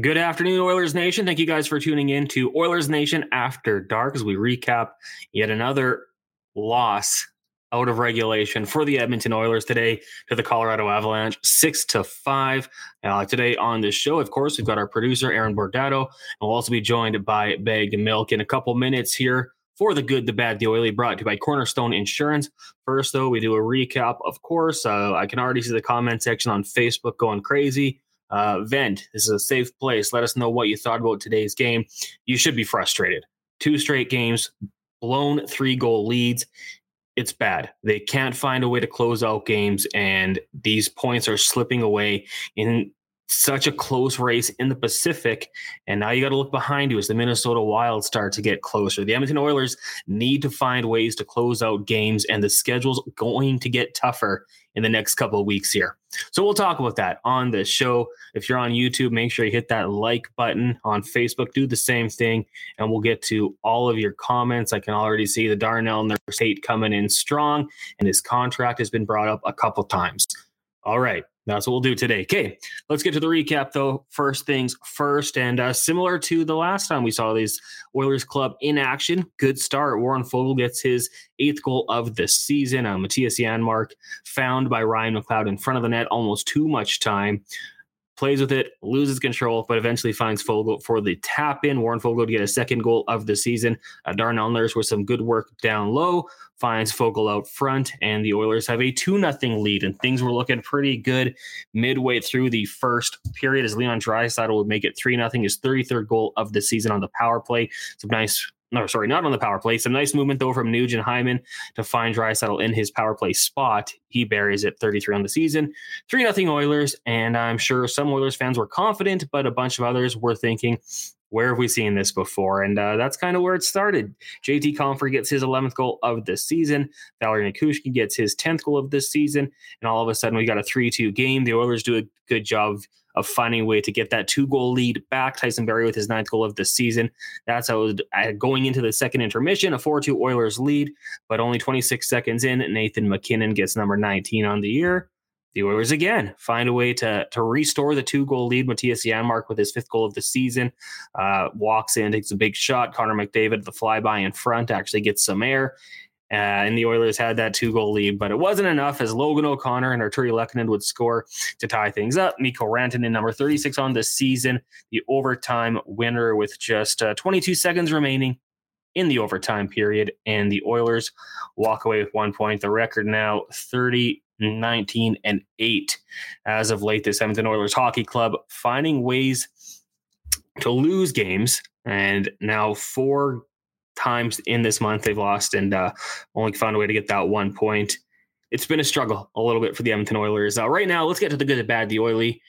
Good afternoon, Oilers Nation. Thank you guys for tuning in to Oilers Nation After Dark as we recap yet another loss out of regulation for the Edmonton Oilers today to the Colorado Avalanche, six to five. Uh, today on this show, of course, we've got our producer Aaron Bordato, and we'll also be joined by Bagged Milk in a couple minutes here for the good, the bad, the oily, brought to you by Cornerstone Insurance. First, though, we do a recap. Of course, uh, I can already see the comment section on Facebook going crazy. Uh, vent. This is a safe place. Let us know what you thought about today's game. You should be frustrated. Two straight games, blown three goal leads. It's bad. They can't find a way to close out games, and these points are slipping away in such a close race in the Pacific. And now you got to look behind you as the Minnesota Wild start to get closer. The Edmonton Oilers need to find ways to close out games, and the schedule's going to get tougher in the next couple of weeks here. So we'll talk about that on the show. If you're on YouTube, make sure you hit that like button. On Facebook, do the same thing, and we'll get to all of your comments. I can already see the Darnell Nurse hate coming in strong, and his contract has been brought up a couple times. All right. That's what we'll do today. Okay, let's get to the recap though. First things first, and uh, similar to the last time we saw these Oilers club in action, good start. Warren Foegele gets his eighth goal of the season. Uh, Mattias Janmark found by Ryan McLeod in front of the net, almost too much time plays with it, loses control, but eventually finds Foegele for the tap in. Warren Foegele to get a second goal of the season. Uh, Darnell Nurse with some good work down low finds Foegele out front, and the Oilers have a 2 0 lead. And things were looking pretty good midway through the first period as Leon Draisaitl would make it 3 0, his 33rd goal of the season on the power play. Some nice no, sorry, not on the power play. Some nice movement though from Nugent Hyman to find Draisaitl in his power play spot. He buries it 33 on the season. 3 nothing Oilers. And I'm sure some Oilers fans were confident, but a bunch of others were thinking, where have we seen this before? And uh, that's kind of where it started. JT Compher gets his 11th goal of the season. Valeri Nichushkin gets his 10th goal of this season. And all of a sudden, we got a 3 2 game. The Oilers do a good job of finding a way to get that two goal lead back. Tyson Barrie with his ninth goal of the season. That's how was uh, going into the second intermission, a 4 2 Oilers lead. But only 26 seconds in, Nathan MacKinnon gets number 19 on the year. The Oilers again find a way to to restore the two goal lead. Mattias Janmark with his fifth goal of the season uh, walks in, takes a big shot. Connor McDavid, the flyby in front, actually gets some air. Uh, and the Oilers had that two goal lead, but it wasn't enough as Logan O'Connor and Artturi Lehkonen would score to tie things up. Mikko Rantanen, number 36 on the season, the overtime winner with just uh, 22 seconds remaining. in the overtime period, and the Oilers walk away with one point. The record now 30 19 and 8 as of late. This Edmonton Oilers Hockey Club finding ways to lose games, and now four times in this month they've lost and uh, only found a way to get that one point. It's been a struggle a little bit for the Edmonton Oilers. Uh, right now, let's get to the good, the bad, the oily.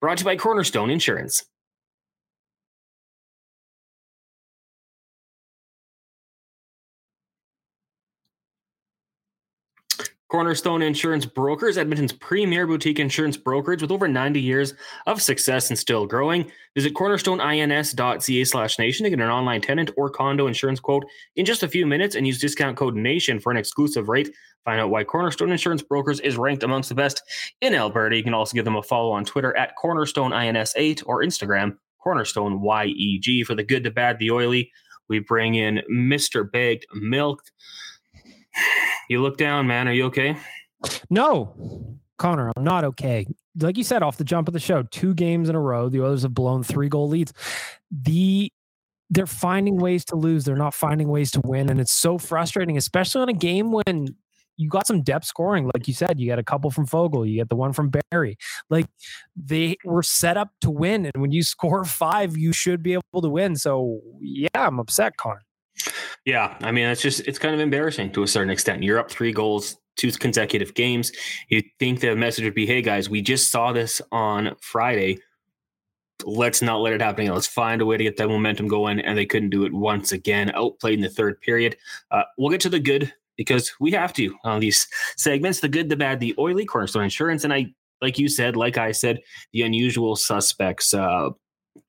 Brought to you by Cornerstone Insurance. Cornerstone Insurance Brokers, Edmonton's premier boutique insurance brokerage with over 90 years of success and still growing. Visit cornerstoneins.ca slash nation to get an online tenant or condo insurance quote in just a few minutes and use discount code NATION for an exclusive rate. Find out why Cornerstone Insurance Brokers is ranked amongst the best in Alberta. You can also give them a follow on Twitter at CornerstoneINS8 or Instagram CornerstoneYEG. For the good, the bad, the oily, we bring in Mr. Bagged Milk. You look down, man. Are you okay? No, Connor, I'm not okay. Like you said off the jump of the show, two games in a row, the Oilers have blown three goal leads. The they're finding ways to lose. They're not finding ways to win, and it's so frustrating, especially on a game when you got some depth scoring, like you said. You got a couple from Foegele, you get the one from Barrie. Like they were set up to win, and when you score five, you should be able to win. So yeah, I'm upset, Connor. Yeah, I mean, it's just it's kind of embarrassing to a certain extent. You're up three goals, two consecutive games. You think the message would be, "Hey guys, we just saw this on Friday. Let's not let it happen again. Let's find a way to get that momentum going." And they couldn't do it once again. Outplayed in the third period. Uh, we'll get to the good because we have to on these segments: the good, the bad, the oily. Cornerstone Insurance, and I, like you said, like I said, the unusual suspects. Uh,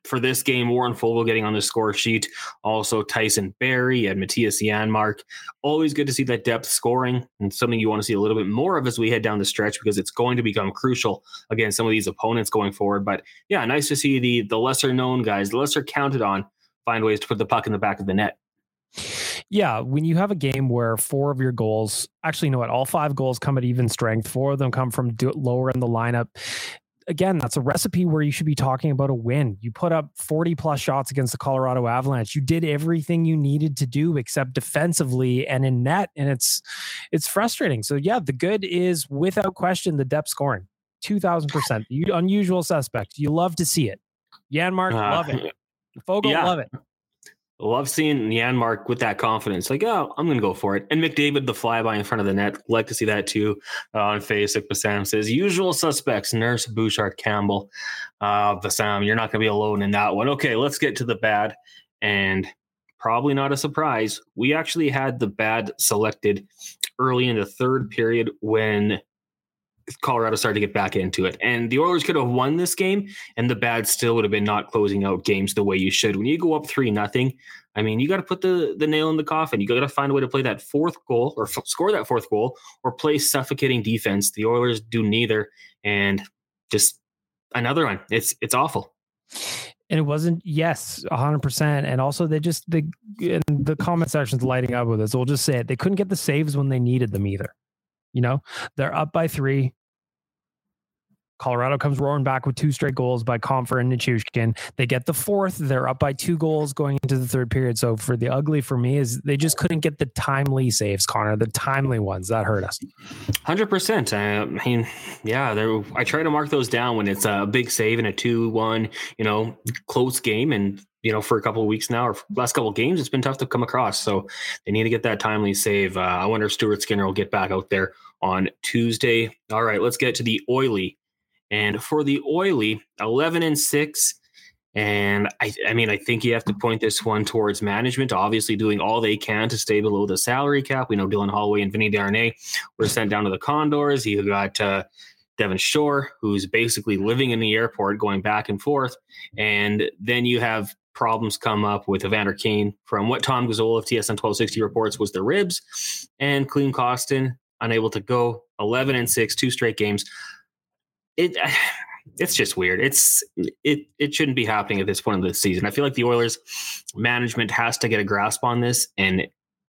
for this game, Warren Foegele getting on the score sheet. Also, Tyson Barrie and Mattias Janmark. Always good to see that depth scoring and something you want to see a little bit more of as we head down the stretch because it's going to become crucial against some of these opponents going forward. But yeah, nice to see the the lesser known guys, the lesser counted on, find ways to put the puck in the back of the net. Yeah, when you have a game where four of your goals, actually, you know what, all five goals come at even strength, four of them come from lower in the lineup again, that's a recipe where you should be talking about a win. You put up 40 plus shots against the Colorado Avalanche. You did everything you needed to do except defensively and in net and it's it's frustrating. So yeah, the good is without question the depth scoring. 2000%. You unusual suspect. You love to see it. Janmark, uh, love it. Foegele, yeah. love it. Love seeing Janmark with that confidence. Like, oh, I'm going to go for it. And McDavid, the flyby in front of the net. Like to see that too uh, on Facebook. Bassam says, usual suspects, Nurse, Bouchard, Campbell. Uh, Bassam, you're not going to be alone in that one. Okay, let's get to the bad. And probably not a surprise. We actually had the bad selected early in the third period when Colorado started to get back into it. And the Oilers could have won this game, and the bad still would have been not closing out games the way you should. When you go up three nothing, I mean, you got to put the the nail in the coffin. You got to find a way to play that fourth goal or f- score that fourth goal or play suffocating defense. The Oilers do neither, and just another one. It's it's awful. And it wasn't yes, hundred percent. And also, they just the the comment section's lighting up with this. We'll just say it. They couldn't get the saves when they needed them either. You know, they're up by three. Colorado comes roaring back with two straight goals by Compher and Nichushkin. They get the fourth. They're up by two goals going into the third period. So for the ugly for me is they just couldn't get the timely saves, Connor. The timely ones that hurt us. Hundred percent. I mean, yeah. I try to mark those down when it's a big save and a two-one, you know, close game, and you know, for a couple of weeks now or last couple of games, it's been tough to come across. So they need to get that timely save. Uh, I wonder if Stuart Skinner will get back out there on Tuesday. All right, let's get to the oily and for the oily, 11 and 6. And I, I mean, I think you have to point this one towards management, obviously doing all they can to stay below the salary cap. We know Dylan Holloway and Vinny Desharnais were sent down to the Condors. You got uh, Devin Shore, who's basically living in the airport, going back and forth. And then you have problems come up with Evander Kane from what Tom Gazzola of TSN 1260 reports was the ribs, and Klim Kostin unable to go 11 and 6, two straight games it it's just weird. It's it it shouldn't be happening at this point of the season. I feel like the Oilers management has to get a grasp on this and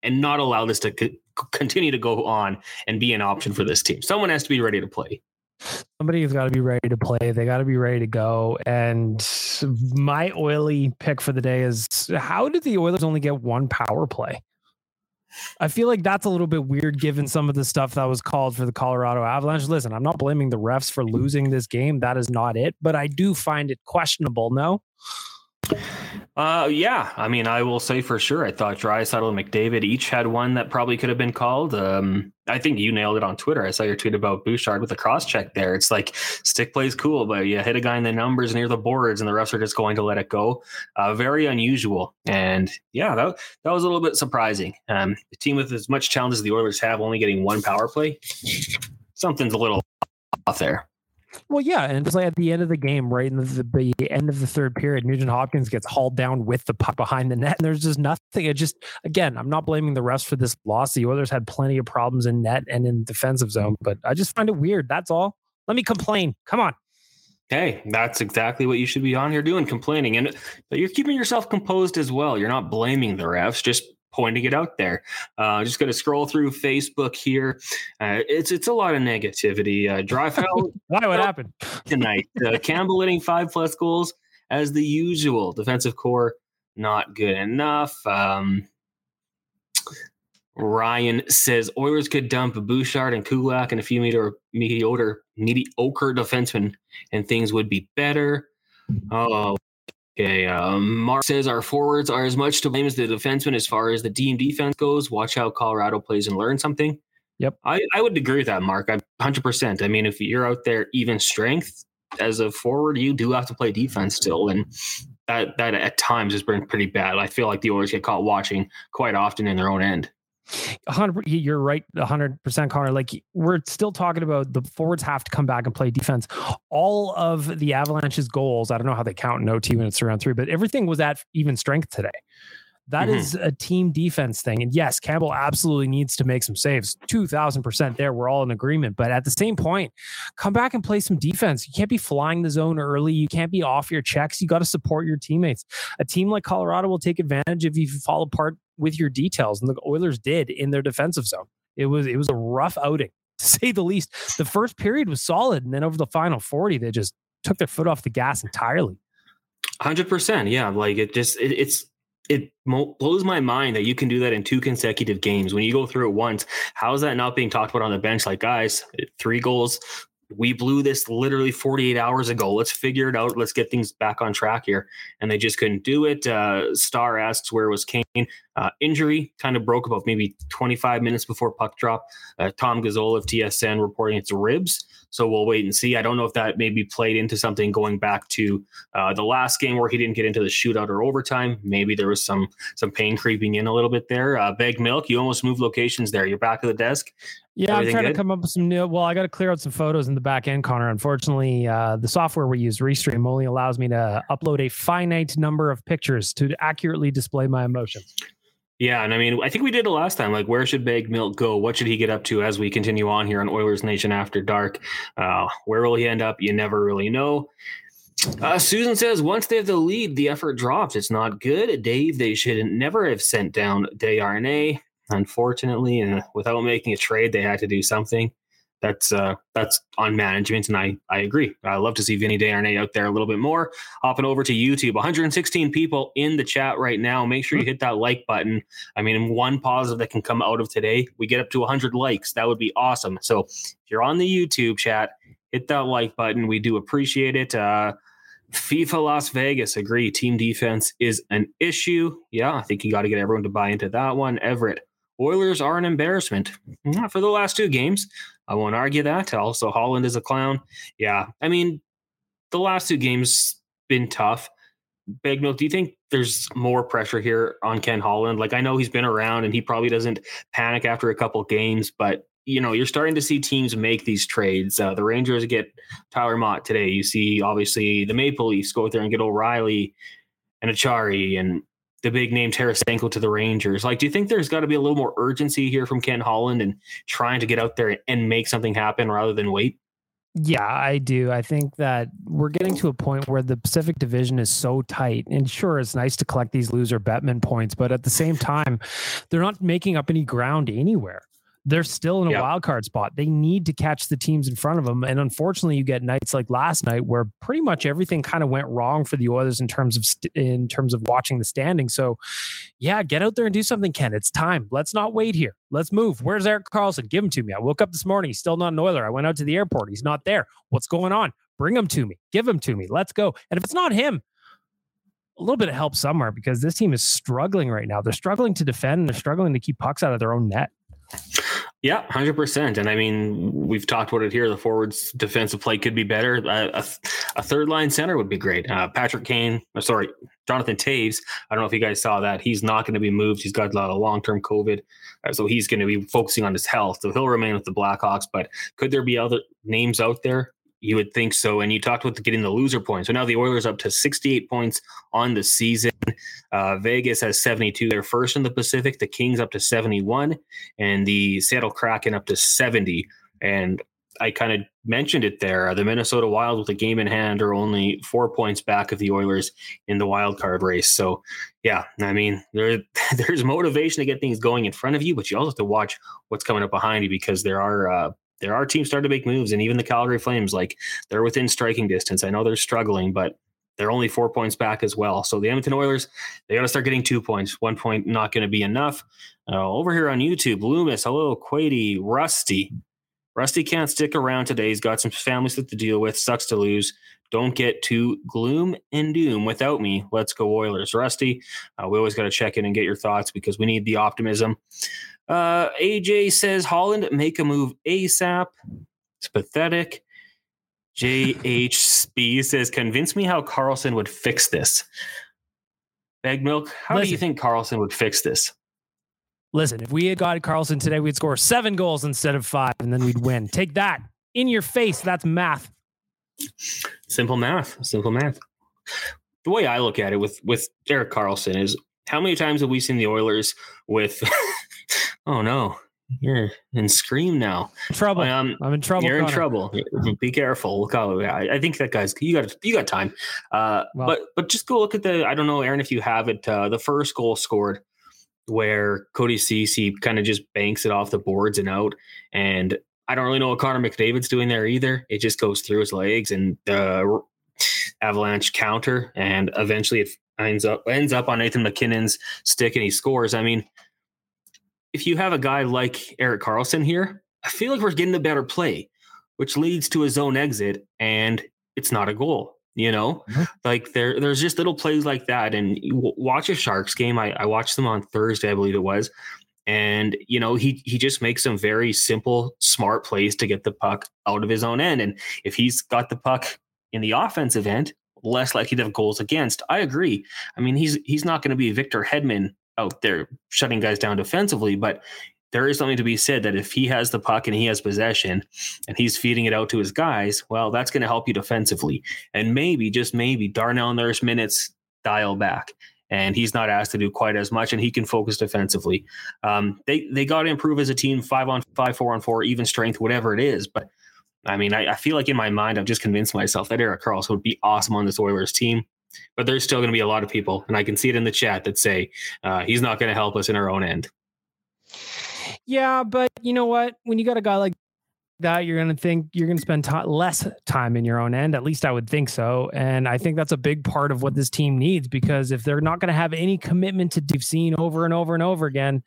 and not allow this to co- continue to go on and be an option for this team. Someone has to be ready to play. Somebody's got to be ready to play. They got to be ready to go. And my oily pick for the day is how did the Oilers only get one power play? I feel like that's a little bit weird given some of the stuff that was called for the Colorado Avalanche. Listen, I'm not blaming the refs for losing this game. That is not it, but I do find it questionable. No. Uh, yeah. I mean, I will say for sure, I thought Draisaitl and McDavid each had one that probably could have been called. Um, I think you nailed it on Twitter. I saw your tweet about Bouchard with the cross check there. It's like stick plays cool, but you hit a guy in the numbers near the boards, and the refs are just going to let it go. Uh, very unusual, and yeah, that that was a little bit surprising. Um, the team with as much challenge as the Oilers have, only getting one power play, something's a little off there. Well, yeah, and it was like at the end of the game, right in the, the, end of the third period, Nugent Hopkins gets hauled down with the puck behind the net, and there's just nothing. It just again, I'm not blaming the refs for this loss. The Oilers had plenty of problems in net and in defensive zone, but I just find it weird. That's all. Let me complain. Come on. Hey, that's exactly what you should be on here doing, complaining, and but you're keeping yourself composed as well. You're not blaming the refs, just pointing it out there. Uh, just going to scroll through Facebook here. Uh, it's it's a lot of negativity. Uh, Draisaitl. Why? What happened tonight? Uh, Campbell hitting five plus goals as the usual. Defensive core not good enough. Um, Ryan says Oilers could dump Bouchard and Kulak and a few meter mediocre mediocre defensemen, and things would be better. Oh, Okay, um, Mark says our forwards are as much to blame as the defensemen as far as the team defense goes. Watch how Colorado plays and learn something. Yep, I, I would agree with that, Mark. I hundred percent. I mean, if you're out there even strength as a forward, you do have to play defense still, and that that at times has been pretty bad. I feel like the Oilers get caught watching quite often in their own end. 100 you're right 100% connor like we're still talking about the forwards have to come back and play defense. All of the avalanche's goals i don't know how they count in ot when it's around three but everything was at even strength today. That mm-hmm. is a team defense thing and yes campbell absolutely needs to make some saves. 2000% there we're all in agreement but at the same point come back and play some defense. You can't be flying the zone early you can't be off your checks you got to support your teammates. A team like colorado will take advantage if you fall apart with your details, and the Oilers did in their defensive zone. It was it was a rough outing to say the least. The first period was solid, and then over the final forty, they just took their foot off the gas entirely. Hundred percent, yeah. Like it just it, it's it blows my mind that you can do that in two consecutive games. When you go through it once, how is that not being talked about on the bench? Like, guys, three goals, we blew this literally 48 hours ago. Let's figure it out. Let's get things back on track here. And they just couldn't do it. Uh, Star asks where was Kane? Uh, injury kind of broke about maybe 25 minutes before puck drop. Uh, Tom Gazzola of TSN reporting it's ribs. So we'll wait and see. I don't know if that maybe played into something going back to uh, the last game where he didn't get into the shootout or overtime. Maybe there was some some pain creeping in a little bit there. Uh, Bagged milk, you almost moved locations there. You're back at the desk. Yeah, Everything I'm trying good? to come up with some new. Well, I got to clear out some photos in the back end, Connor. Unfortunately, uh, the software we use, Restream, only allows me to upload a finite number of pictures to accurately display my emotions. Yeah, and I mean, I think we did it last time. Like, where should Big Milk go? What should he get up to as we continue on here on Oilers Nation After Dark? Uh, where will he end up? You never really know. Uh, Susan says once they have the lead, the effort drops. It's not good. Dave, they should never have sent down Desharnais. Unfortunately, and without making a trade, they had to do something that's uh, that's on management, and I I agree. I love to see Vinny Desharnais out there a little bit more. Hopping over to YouTube, 116 people in the chat right now. Make sure you hit that like button. I mean, one positive that can come out of today, we get up to 100 likes. That would be awesome. So if you're on the YouTube chat, hit that like button. We do appreciate it. Uh, FIFA Las Vegas agree. Team defense is an issue. Yeah, I think you got to get everyone to buy into that one. Everett Oilers are an embarrassment. Not for the last two games. I won't argue that. Also, Holland is a clown. Yeah. I mean, the last two games been tough. Big Milk, do you think there's more pressure here on Ken Holland? Like I know he's been around and he probably doesn't panic after a couple games, but you know, you're starting to see teams make these trades. Uh, the Rangers get Tyler Motte today. You see, obviously, the Maple Leafs go out there and get O'Reilly and Acciari and the big name Tarasenko to the Rangers. Like, do you think there's got to be a little more urgency here from Ken Holland and trying to get out there and make something happen rather than wait? Yeah, I do. I think that we're getting to a point where the Pacific Division is so tight. And sure, it's nice to collect these loser Bettman points, but at the same time, they're not making up any ground anywhere they're still in a wild card spot. They need to catch the teams in front of them. And unfortunately, you get nights like last night where pretty much everything kind of went wrong for the Oilers in terms of st- in terms of watching the standing. So, yeah, get out there and do something, Ken. It's time. Let's not wait here. Let's move. Where's Erik Karlsson? Give him to me. I woke up this morning. He's still not an Oiler. I went out to the airport. He's not there. What's going on? Bring him to me. Give him to me. Let's go. And if it's not him, a little bit of help somewhere because this team is struggling right now. They're struggling to defend. And they're struggling to keep pucks out of their own net. Yeah, hundred percent. And I mean, we've talked about it here. The forwards' defensive play could be better. a, a, third line center would be great. Uh, Patrick Kane, uh, sorry, Jonathan Toews. I don't know if you guys saw that. He's not going to be moved. He's got a lot of long term COVID, uh, so he's going to be focusing on his health. So he'll remain with the Blackhawks. But could there be other names out there you would think so. And you talked about getting the loser points. So now the Oilers up to 68 points on the season. Uh, Vegas has 72. They're first in the Pacific. The Kings up to 71, and the Seattle Kraken up to 70. And I kind of mentioned it there. The Minnesota Wild with a game in hand are only four points back of the Oilers in the wild card race. So, yeah, I mean, there there's motivation to get things going in front of you, but you also have to watch what's coming up behind you because there are uh, there are teams starting to make moves, and even the Calgary Flames, like they're within striking distance. I know they're struggling, but they're only four points back as well. So the Edmonton Oilers, they got to start getting two points. One point not going to be enough. Uh, over here on YouTube, Loomis, hello, Quady, Rusty. Rusty can't stick around today. He's got some family stuff to deal with. Sucks to lose. Don't get too gloom and doom without me. Let's go Oilers. Rusty, uh, we always got to check in and get your thoughts because we need the optimism. Uh, AJ says Holland make a move ASAP. It's pathetic. JHB says, convince me how Karlsson would fix this. Bag milk, how listen, do you think Karlsson would fix this? Listen, if we had got Karlsson today, we'd score seven goals instead of five, and then we'd win. Take that in your face. That's math. Simple math. Simple math. The way I look at it with with Erik Karlsson is how many times have we seen the Oilers with Oh no, you're in scream now. Trouble. Um, I'm in trouble. You're Connor. in trouble. Be careful. Look how I, I, think that guy's you got you got time. Uh, well, but but just go look at the I don't know, Aaron, if you have it. Uh, the first goal scored where Cody Ceci kind of just banks it off the boards and out, and I don't really know what Connor McDavid's doing there either. It just goes through his legs and the Avalanche counter, and eventually it ends up ends up on Nathan MacKinnon's stick, and he scores. I mean if you have a guy like Erik Karlsson here, I feel like we're getting a better play, which leads to a zone exit, and it's not a goal. You know, mm-hmm. like there, there's just little plays like that. And watch a Sharks game. I, I watched them on Thursday, I believe it was, and you know he he just makes some very simple, smart plays to get the puck out of his own end. And if he's got the puck in the offensive end, less likely to have goals against. I agree. I mean, he's he's not going to be Victor Hedman out there shutting guys down defensively, but there is something to be said that if he has the puck and he has possession and he's feeding it out to his guys, well, that's going to help you defensively. And maybe, just maybe, Darnell Nurse minutes dial back and he's not asked to do quite as much and he can focus defensively. Um, they they got to improve as a team, five on five, four on four, even strength, whatever it is. But I mean, I, I feel like in my mind, I've just convinced myself that Erik Karlsson would be awesome on this Oilers team but there's still going to be a lot of people, and I can see it in the chat that say uh, he's not going to help us in our own end. Yeah, but you know what? When you got a guy like that, you're going to think you're going to spend t- less time in your own end. At least I would think so. And I think that's a big part of what this team needs because if they're not going to have any commitment to seen over and over and over again,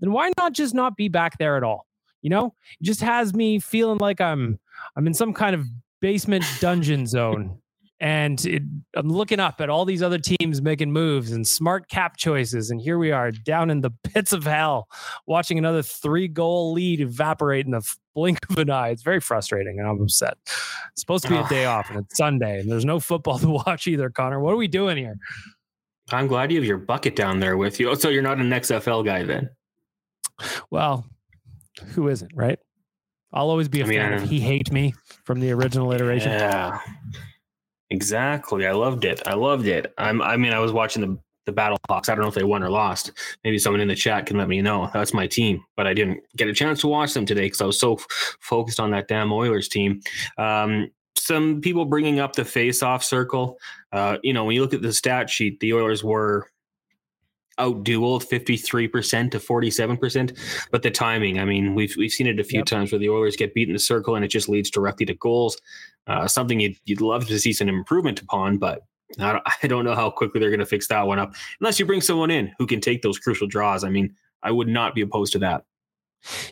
then why not just not be back there at all? You know, it just has me feeling like I'm I'm in some kind of basement dungeon zone and it, I'm looking up at all these other teams making moves and smart cap choices. And here we are down in the pits of hell, watching another three goal lead evaporate in the blink of an eye. It's very frustrating and I'm upset. It's supposed to be a day off and it's Sunday and there's no football to watch either, Connor. What are we doing here? I'm glad you have your bucket down there with you. Oh, so you're not an XFL guy then? Well, who isn't, right? I'll always be a I fan of He Hate Me from the original iteration. Yeah. Exactly. I loved it. I loved it. I'm, I mean, I was watching the the Battle Hawks. I don't know if they won or lost. Maybe someone in the chat can let me know. That's my team, but I didn't get a chance to watch them today because I was so f- focused on that damn Oilers team. Um, some people bringing up the face-off circle. Uh, you know, when you look at the stat sheet, the Oilers were outdueled 53% to 47%. But the timing, I mean, we've we've seen it a few yep. times where the Oilers get beat in the circle and it just leads directly to goals. Uh, something you'd, you'd love to see some improvement upon, but I don't, I don't know how quickly they're going to fix that one up unless you bring someone in who can take those crucial draws. I mean, I would not be opposed to that.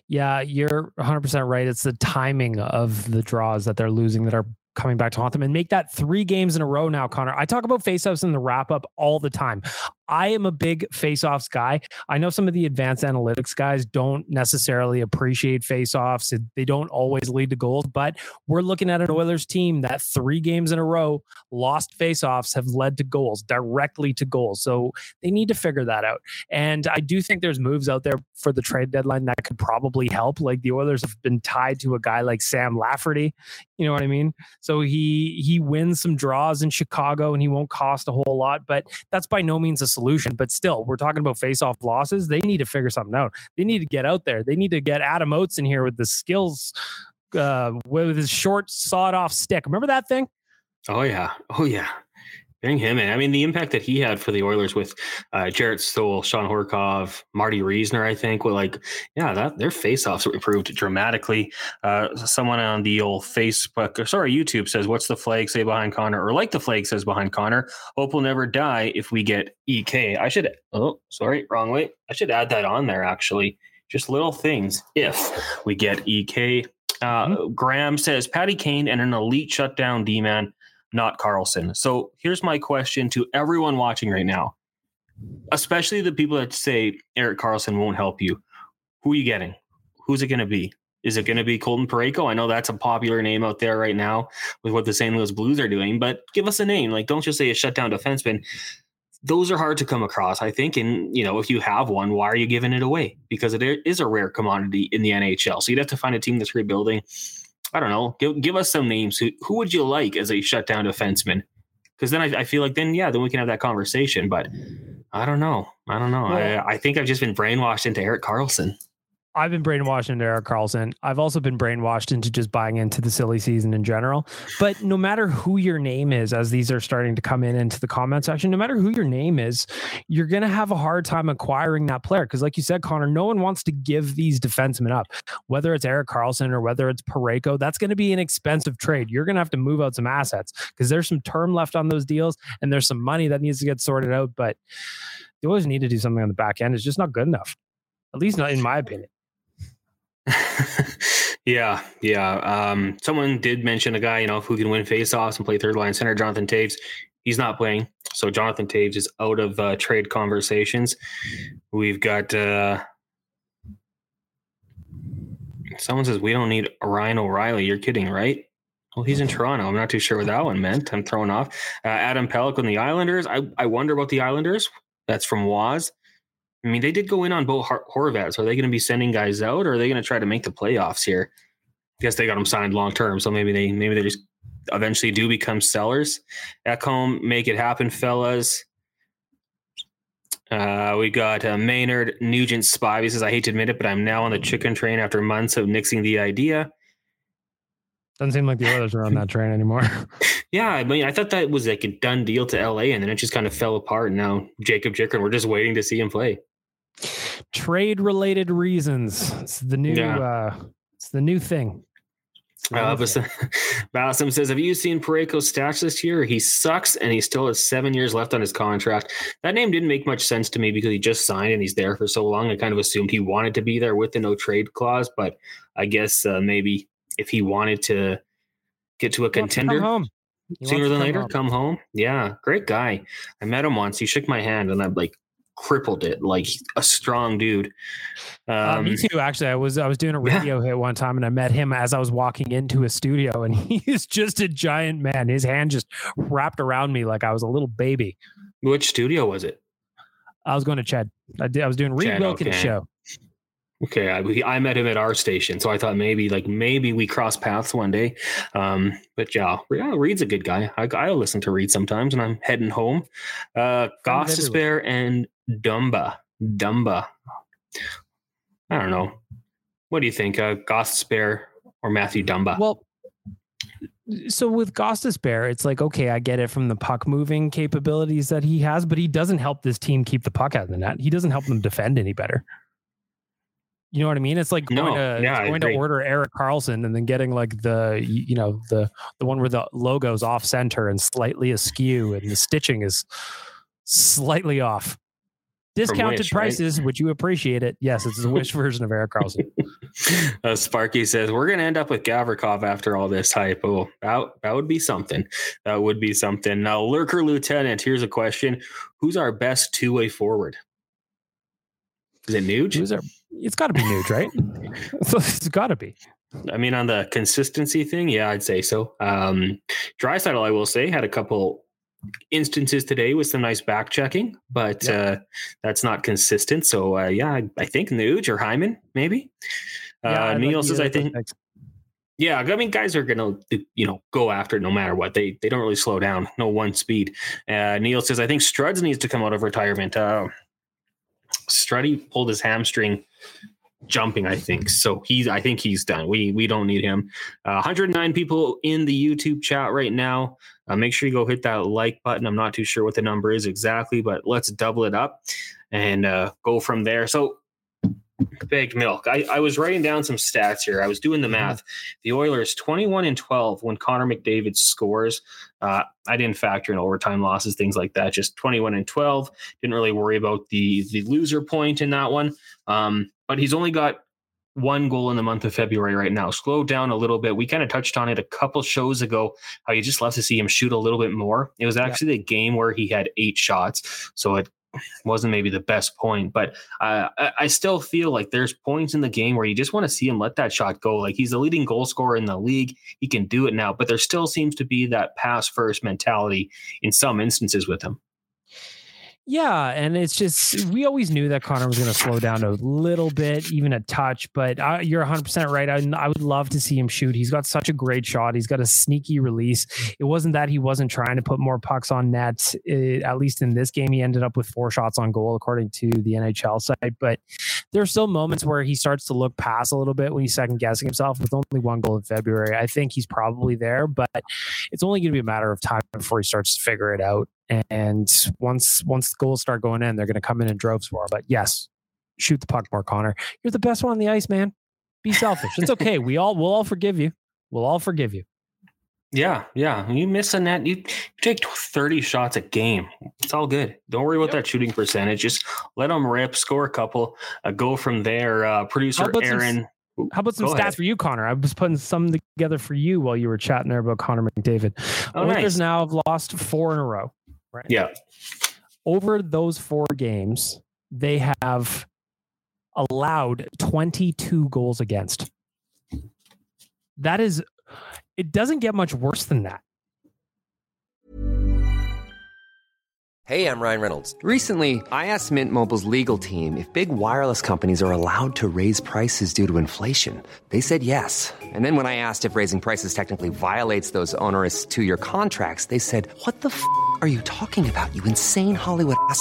Yeah, you're 100% right. It's the timing of the draws that they're losing that are coming back to haunt them and make that three games in a row now, Connor. I talk about faceoffs in the wrap up all the time. I am a big face-offs guy. I know some of the advanced analytics guys don't necessarily appreciate face-offs. They don't always lead to goals, but we're looking at an Oilers team that three games in a row lost face-offs have led to goals, directly to goals. So they need to figure that out. And I do think there's moves out there for the trade deadline that could probably help. Like the Oilers have been tied to a guy like Sam Lafferty. You know what I mean? So he he wins some draws in Chicago and he won't cost a whole lot, but that's by no means a solution. But still, we're talking about face-off losses. They need to figure something out. They need to get out there. They need to get Adam Oates in here with the skills, uh, with his short sawed-off stick. Remember that thing? Oh yeah, oh yeah. Bring him in. I mean, the impact that he had for the Oilers with uh, Jarrett Stoll, Shawn Horcoff, Marty Reasoner, I think, were like, yeah, that their faceoffs improved dramatically. Uh, someone on the old Facebook, or sorry, YouTube says, "What's the flag say behind Connor?" Or like the flag says behind Connor, "Hope will never die if we get EK." I should. Oh, sorry, wrong way. I should add that on there. Actually, just little things. If we get EK, uh, mm-hmm. Graham says Patty Kane and an elite shutdown D man not Karlsson. So here's my question to everyone watching right now, especially the people that say Erik Karlsson won't help you. Who are you getting? Who's it going to be? Is it going to be Colton Parayko? I know that's a popular name out there right now with what the St. Louis Blues are doing, but give us a name. Like, don't just say a shutdown defenseman. Those are hard to come across, I think. And, you know, if you have one, why are you giving it away? Because it is a rare commodity in the NHL. So you'd have to find a team that's rebuilding I don't know. Give give us some names. Who who would you like as a shutdown defenseman? Because then I, I, feel like then yeah, then we can have that conversation. But I don't know. I don't know. Well, I I think I've just been brainwashed into Erik Karlsson. I've been brainwashed into Erik Karlsson. I've also been brainwashed into just buying into the silly season in general. But no matter who your name is, as these are starting to come in into the comment section, no matter who your name is, you're going to have a hard time acquiring that player. Because, like you said, Connor, no one wants to give these defensemen up, whether it's Erik Karlsson or whether it's Parayko. That's going to be an expensive trade. You're going to have to move out some assets because there's some term left on those deals and there's some money that needs to get sorted out. But you always need to do something on the back end. It's just not good enough, at least not in my opinion. yeah, yeah. Um, someone did mention a guy, you know, who can win faceoffs and play third line center, Jonathan Toews. He's not playing, so Jonathan Toews is out of uh, trade conversations. We've got uh, someone says we don't need Ryan O'Reilly. You're kidding, right? Well, he's in Toronto. I'm not too sure what that one meant. I'm thrown off. Uh, Adam Pelech on the Islanders. I, I wonder about the Islanders. That's from Waz. I mean, they did go in on Bo Horvat. So Are they going to be sending guys out, or are they going to try to make the playoffs here? I guess they got them signed long term, so maybe they maybe they just eventually do become sellers. Ekholm, make it happen, fellas. Uh, we got uh, Maynard Nugent Spy. He says, "I hate to admit it, but I'm now on the Chychrun train after months of nixing the idea." Doesn't seem like the others are on that train anymore. yeah, I mean, I thought that was like a done deal to LA, and then it just kind of fell apart. And now Jakob Chychrun, we're just waiting to see him play trade related reasons. It's the new yeah. uh it's the new thing. Uh, Bassam says, Have you seen Parayko's stats this year? He sucks and he still has seven years left on his contract. That name didn't make much sense to me because he just signed and he's there for so long. I kind of assumed he wanted to be there with the no trade clause, but I guess uh, maybe if he wanted to get to a contender sooner than later, home. come home. Yeah, great guy. I met him once. He shook my hand and I'm like, crippled it like a strong dude. Um, uh, me um, too. Actually, I was I was doing a radio yeah. hit one time, and I met him as I was walking into a studio, and he's just a giant man. His hand just wrapped around me like I was a little baby. Which studio was it? I was going to CHED. I did. I was doing Reid Wilkins okay. show. Okay, I, I met him at our station, so I thought maybe like maybe we cross paths one day. Um, but yeah, yeah, Reid's a good guy. I I listen to Reed sometimes, and I'm heading home. Uh, Gostisbehere and Dumba. Dumba. I don't know. What do you think? Uh, Gostisbehere or Matthew Dumba? Well, so with Gostisbehere, it's like okay, I get it from the puck moving capabilities that he has, but he doesn't help this team keep the puck out of the net. He doesn't help them defend any better. You know what I mean? It's like going, No, to, yeah, going to order Erik Karlsson and then getting like the you know the the one where the logo's off center and slightly askew and the stitching is slightly off. Discounted Wish, right? prices, would you appreciate it? Yes, it's the Wish version of Erik Karlsson. Uh, Sparky says we're going to end up with Gavrikov after all this hype. Oh, that that would be something. That would be something. Now, Lurker Lieutenant, here's a question: Who's our best two way forward? Is it Nuge? Who's our, it's got to be Nuge, right? so it's got to be. I mean, on the consistency thing, yeah, I'd say so. Um, Draisaitl, I will say, had a couple instances today with some nice back checking, but uh, that's not consistent. So, uh, yeah, I, I think Nuge or Hyman, maybe. Uh, Yeah, I'd Neil says, I think, picks. yeah, I mean, guys are gonna, you know, go after it no matter what. They they don't really slow down. No one speed. Uh, Neil says, I think Struds needs to come out of retirement. Uh, Struddy pulled his hamstring jumping. I think so. He's. I think he's done. We we don't need him. Uh, 109 people in the YouTube chat right now. Uh, make sure you go hit that like button. I'm not too sure what the number is exactly, but let's double it up and uh, go from there. So Bagged milk. I, I was writing down some stats here. I was doing the math. The Oilers 21 and 12 when Connor McDavid scores. Uh, I didn't factor in overtime losses, things like that. Just 21 and 12. Didn't really worry about the the loser point in that one. Um, but he's only got one goal in the month of February right now. Slow down a little bit. We kind of touched on it a couple shows ago. How you just love to see him shoot a little bit more. It was actually the game where he had eight shots, so it wasn't maybe the best point, but uh, I, still feel like there's points in the game where you just want to see him let that shot go. Like he's the leading goal scorer in the league. He can do it now, but there still seems to be that pass first mentality in some instances with him. Yeah, and it's just we always knew that Connor was going to slow down a little bit, even a touch. But uh, you're 100 percent right. I, I would love to see him shoot. He's got such a great shot. He's got a sneaky release. It wasn't that he wasn't trying to put more pucks on net. Uh, at least in this game, he ended up with four shots on goal, according to the NHL site. But there are still moments where he starts to look past a little bit when he's second guessing himself. With only one goal in February, I think he's probably there, but it's only going to be a matter of time before he starts to figure it out. And once once the goals start going in, they're going to come in in droves him. But yes, shoot the puck more, Connor. You're the best one on the ice, man. Be selfish. It's okay. we all we'll all forgive you. We'll all forgive you. Yeah, yeah. You miss a net, you, take 30 shots a game. It's all good. Don't worry about that shooting percentage. Just let them rip, score a couple, uh, go from there. Uh, producer How about some- Aaron. How about some stats ahead. for you, Connor? I was putting some together for you while you were chatting there about Connor McDavid. Oh, Oilers nice. now have lost four in a row. Right. Yeah. Over those four games, they have allowed 22 goals against. That is, it doesn't get much worse than that. Hey, I'm Ryan Reynolds. Recently, I asked Mint Mobile's legal team if big wireless companies are allowed to raise prices due to inflation. They said yes. And then when I asked if raising prices technically violates those onerous two year contracts, they said, What the f are you talking about, you insane Hollywood ass?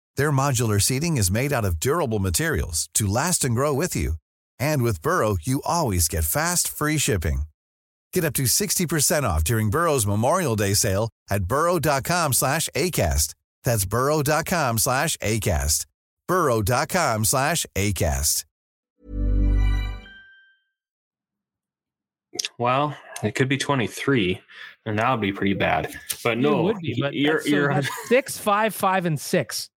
Their modular seating is made out of durable materials to last and grow with you. And with Burrow, you always get fast, free shipping. Get up to 60% off during Burrow's Memorial Day sale at burrow.com slash ACAST. That's burrow.com slash ACAST. burrow.com slash ACAST. well, it could be 23, and that would be pretty bad. But no, it would be, but you're, so you're that's six, five, five, and six.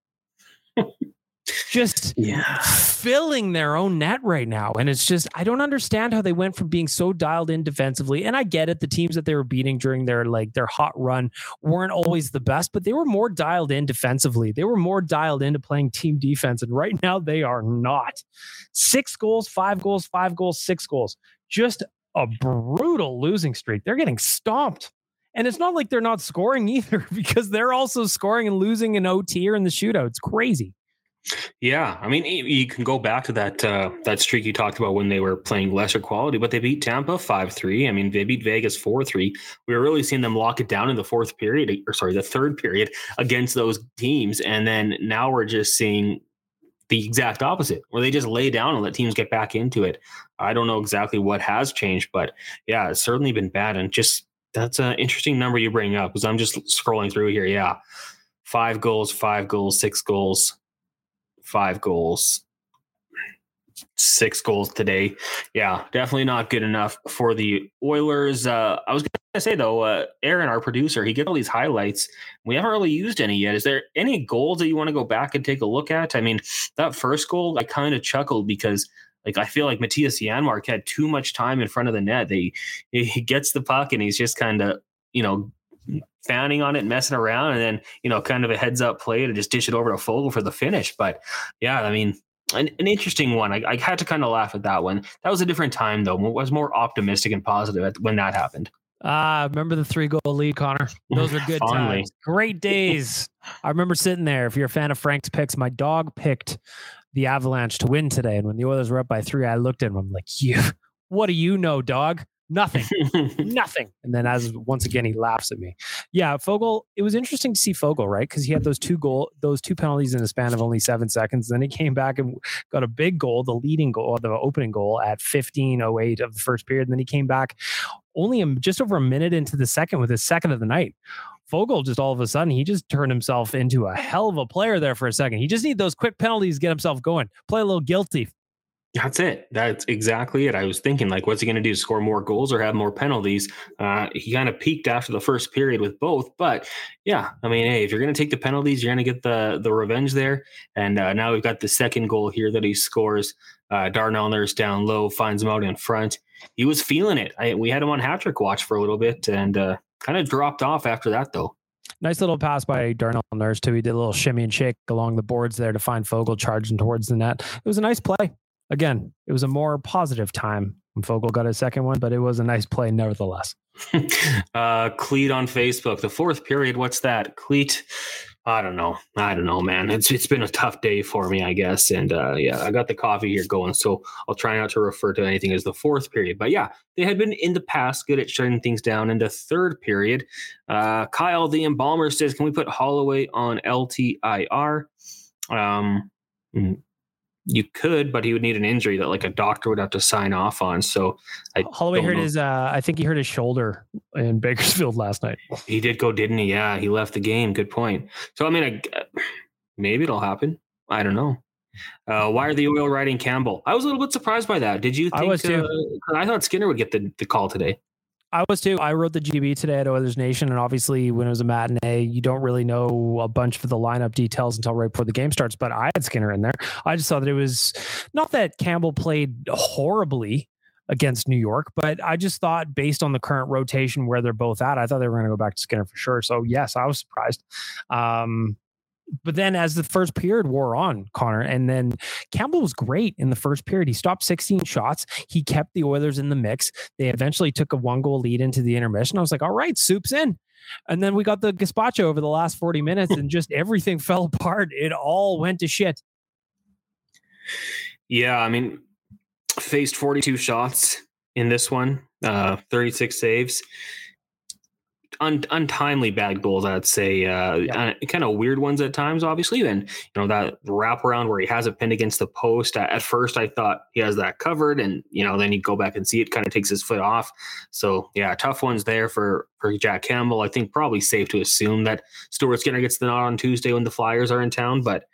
Just yeah. filling their own net right now. And it's just, I don't understand how they went from being so dialed in defensively. And I get it. The teams that they were beating during their like their hot run weren't always the best, but they were more dialed in defensively. They were more dialed into playing team defense. And right now they are not. Six goals, five goals, five goals, six goals. Just a brutal losing streak. They're getting stomped. And it's not like they're not scoring either because they're also scoring and losing in OT or in the shootout. It's crazy. Yeah, I mean, you can go back to that uh, that streak you talked about when they were playing lesser quality, but they beat Tampa five three. I mean, they beat Vegas four three. We were really seeing them lock it down in the fourth period, or sorry, the third period against those teams, and then now we're just seeing the exact opposite, where they just lay down and let teams get back into it. I don't know exactly what has changed, but yeah, it's certainly been bad, and just that's an interesting number you bring up because I'm just scrolling through here. Yeah, five goals, five goals, six goals five goals, six goals today. Yeah, definitely not good enough for the Oilers. Uh, I was going to say though, uh, Aaron, our producer, he gets all these highlights. We haven't really used any yet. Is there any goals that you want to go back and take a look at? I mean, that first goal, I kind of chuckled because. Like I feel like Mattias Janmark had too much time in front of the net. They he gets the puck and he's just kind of you know fanning on it, messing around, and then you know, kind of a heads up play to just dish it over to Foegele for the finish. But yeah, I mean, an, an interesting one. I, I, had to kind of laugh at that one. That was a different time though. It was more optimistic and positive when that happened. Ah, uh, remember the three goal lead, Connor? Those were good times. Great days. I remember sitting there. If you're a fan of Frank's picks, my dog picked the Avalanche to win today. And when the Oilers were up by three, I looked at him. I'm like, you, what do you know, dog? Nothing. Nothing. And then as once again he laughs at me. Yeah, Foegele. it was interesting to see Foegele, right? Because he had those two goal, those two penalties in a span of only seven seconds. Then he came back and got a big goal, the leading goal, the opening goal at 1508 of the first period. And then he came back only just over a minute into the second with his second of the night. Foegele just all of a sudden he just turned himself into a hell of a player there for a second. He just need those quick penalties get himself going. Play a little guilty. That's it. That's exactly it. I was thinking, like, what's he going to do? Score more goals or have more penalties? Uh, he kind of peaked after the first period with both. But yeah, I mean, hey, if you're going to take the penalties, you're going to get the the revenge there. And uh, now we've got the second goal here that he scores. Uh, Darnell Nurse down low finds him out in front. He was feeling it. I, we had him on hat trick watch for a little bit and uh, kind of dropped off after that, though. Nice little pass by Darnell Nurse too. He did a little shimmy and shake along the boards there to find Foegele charging towards the net. It was a nice play again, it was a more positive time when Foegele got his second one, but it was a nice play nevertheless. uh, Cleat on Facebook, the fourth period. What's that? Cleat. I don't know. I don't know, man. It's it's been a tough day for me, I guess. And uh, yeah, I got the coffee here going, so I'll try not to refer to anything as the fourth period. But yeah, they had been in the past good at shutting things down. In the third period, uh, Kyle the embalmer says, "Can we put Holloway on LTIR?" Um, hmm, you could, but he would need an injury that like a doctor would have to sign off on. So I Holloway hurt know. his. Uh, I think he hurt his shoulder in Bakersfield last night. He did go, didn't he? Yeah, he left the game. Good point. So I mean, I, maybe it'll happen. I don't know. Uh, why are the oil riding Campbell? I was a little bit surprised by that. Did you? Think, I was too. Uh, I thought Skinner would get the, the call today. I was too. I wrote the GB today at Oilers Nation, and obviously, when it was a matinee, you don't really know a bunch of the lineup details until right before the game starts. But I had Skinner in there. I just thought that it was not that Campbell played horribly against New York, but I just thought based on the current rotation where they're both at, I thought they were going to go back to Skinner for sure. So yes, I was surprised. Um, but then as the first period wore on, Connor, and then Campbell was great in the first period. He stopped 16 shots. He kept the Oilers in the mix. They eventually took a one goal lead into the intermission. I was like, all right, soup's in. And then we got the gazpacho over the last 40 minutes and just everything fell apart. It all went to shit. Yeah, I mean, faced 42 shots in this one, uh, 36 saves un- untimely bad goals, I'd say. Uh, yeah. kind of weird ones at times, obviously. And, you know, that wraparound where he has it pinned against the post. At first, I thought he has that covered. And, you know, then you go back and see it kind of takes his foot off. So, yeah, tough ones there for, for Jack Campbell. I think probably safe to assume that Stuart Skinner gets the nod on Tuesday when the Flyers are in town. But,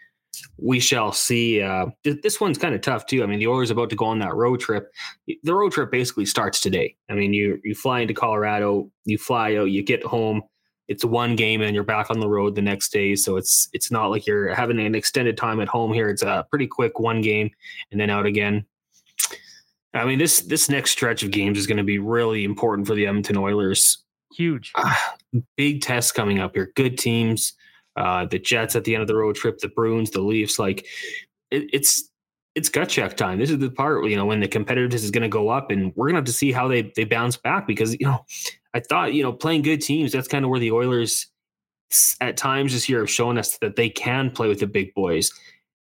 we shall see. Uh, this one's kind of tough too. I mean, the Oilers about to go on that road trip. The road trip basically starts today. I mean, you you fly into Colorado, you fly out, you get home. It's one game, and you're back on the road the next day. So it's it's not like you're having an extended time at home here. It's a pretty quick one game, and then out again. I mean, this this next stretch of games is going to be really important for the Edmonton Oilers. Huge, uh, big tests coming up here. Good teams uh, the Jets at the end of the road trip, the Bruins, the Leafs. Like it, it's it's gut check time. This is the part you know when the competitiveness is going to go up, and we're going to have to see how they they bounce back because you know I thought you know playing good teams that's kind of where the Oilers at times this year have shown us that they can play with the big boys.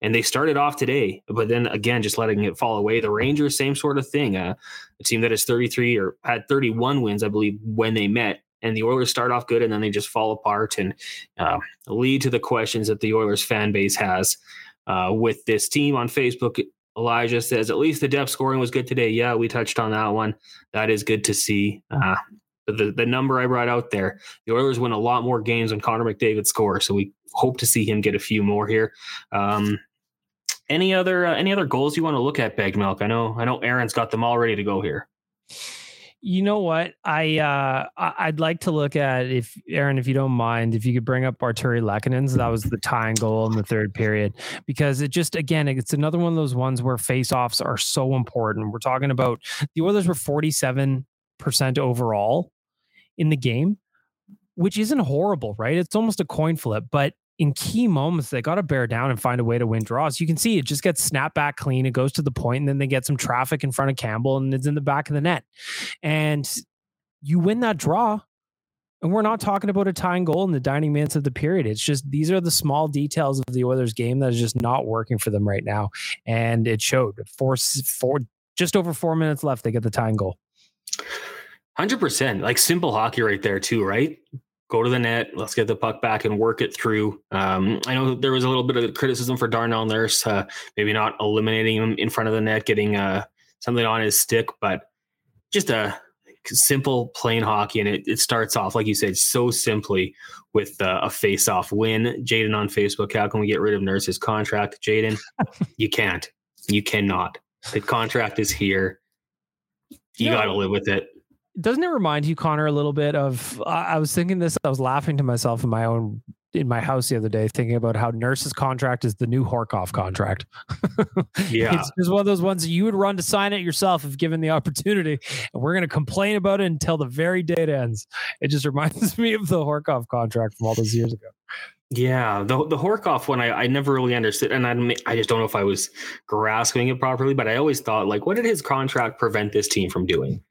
And they started off today, but then again, just letting it fall away. The Rangers, same sort of thing. Uh, a team that is 33 or had 31 wins, I believe, when they met and the Oilers start off good and then they just fall apart and uh, lead to the questions that the Oilers fan base has uh, with this team on Facebook. Elijah says, at least the depth scoring was good today. Yeah, we touched on that one. That is good to see. Uh, the, the number I brought out there, the Oilers win a lot more games when Connor McDavid scores. So we hope to see him get a few more here. Um, any other uh, any other goals you want to look at, Bagged Milk? I know I know Aaron's got them all ready to go here. You know what? I uh I'd like to look at if Aaron, if you don't mind, if you could bring up Artturi Lehkonen's. That was the tying goal in the third period because it just again it's another one of those ones where faceoffs are so important. We're talking about the Oilers were forty seven percent overall in the game, which isn't horrible, right? It's almost a coin flip, but in key moments, they got to bear down and find a way to win draws. You can see it just gets snapped back clean. It goes to the point, and then they get some traffic in front of Campbell, and it's in the back of the net. And you win that draw. And we're not talking about a tying goal in the dining minutes of the period. It's just these are the small details of the Oilers game that is just not working for them right now. And it showed. Four, four, just over four minutes left, they get the tying goal. 100%. Like simple hockey right there, too, right? Go to the net. Let's get the puck back and work it through. Um, I know there was a little bit of criticism for Darnell Nurse, uh, maybe not eliminating him in front of the net, getting uh, something on his stick, but just a simple, plain hockey. And it, it starts off, like you said, so simply with uh, a face-off win. Jaden on Facebook, how can we get rid of Nurse's contract? Jaden, you can't. You cannot. The contract is here. You got to live with it doesn't it remind you, Connor, a little bit of? I was thinking this. I was laughing to myself in my own in my house the other day, thinking about how Nurse's contract is the new Horcoff contract. yeah, it's just one of those ones that you would run to sign it yourself if given the opportunity. And we're going to complain about it until the very day it ends. It just reminds me of the Horcoff contract from all those years ago. Yeah, the the Horcoff one I, I never really understood, and I I just don't know if I was grasping it properly. But I always thought like, what did his contract prevent this team from doing?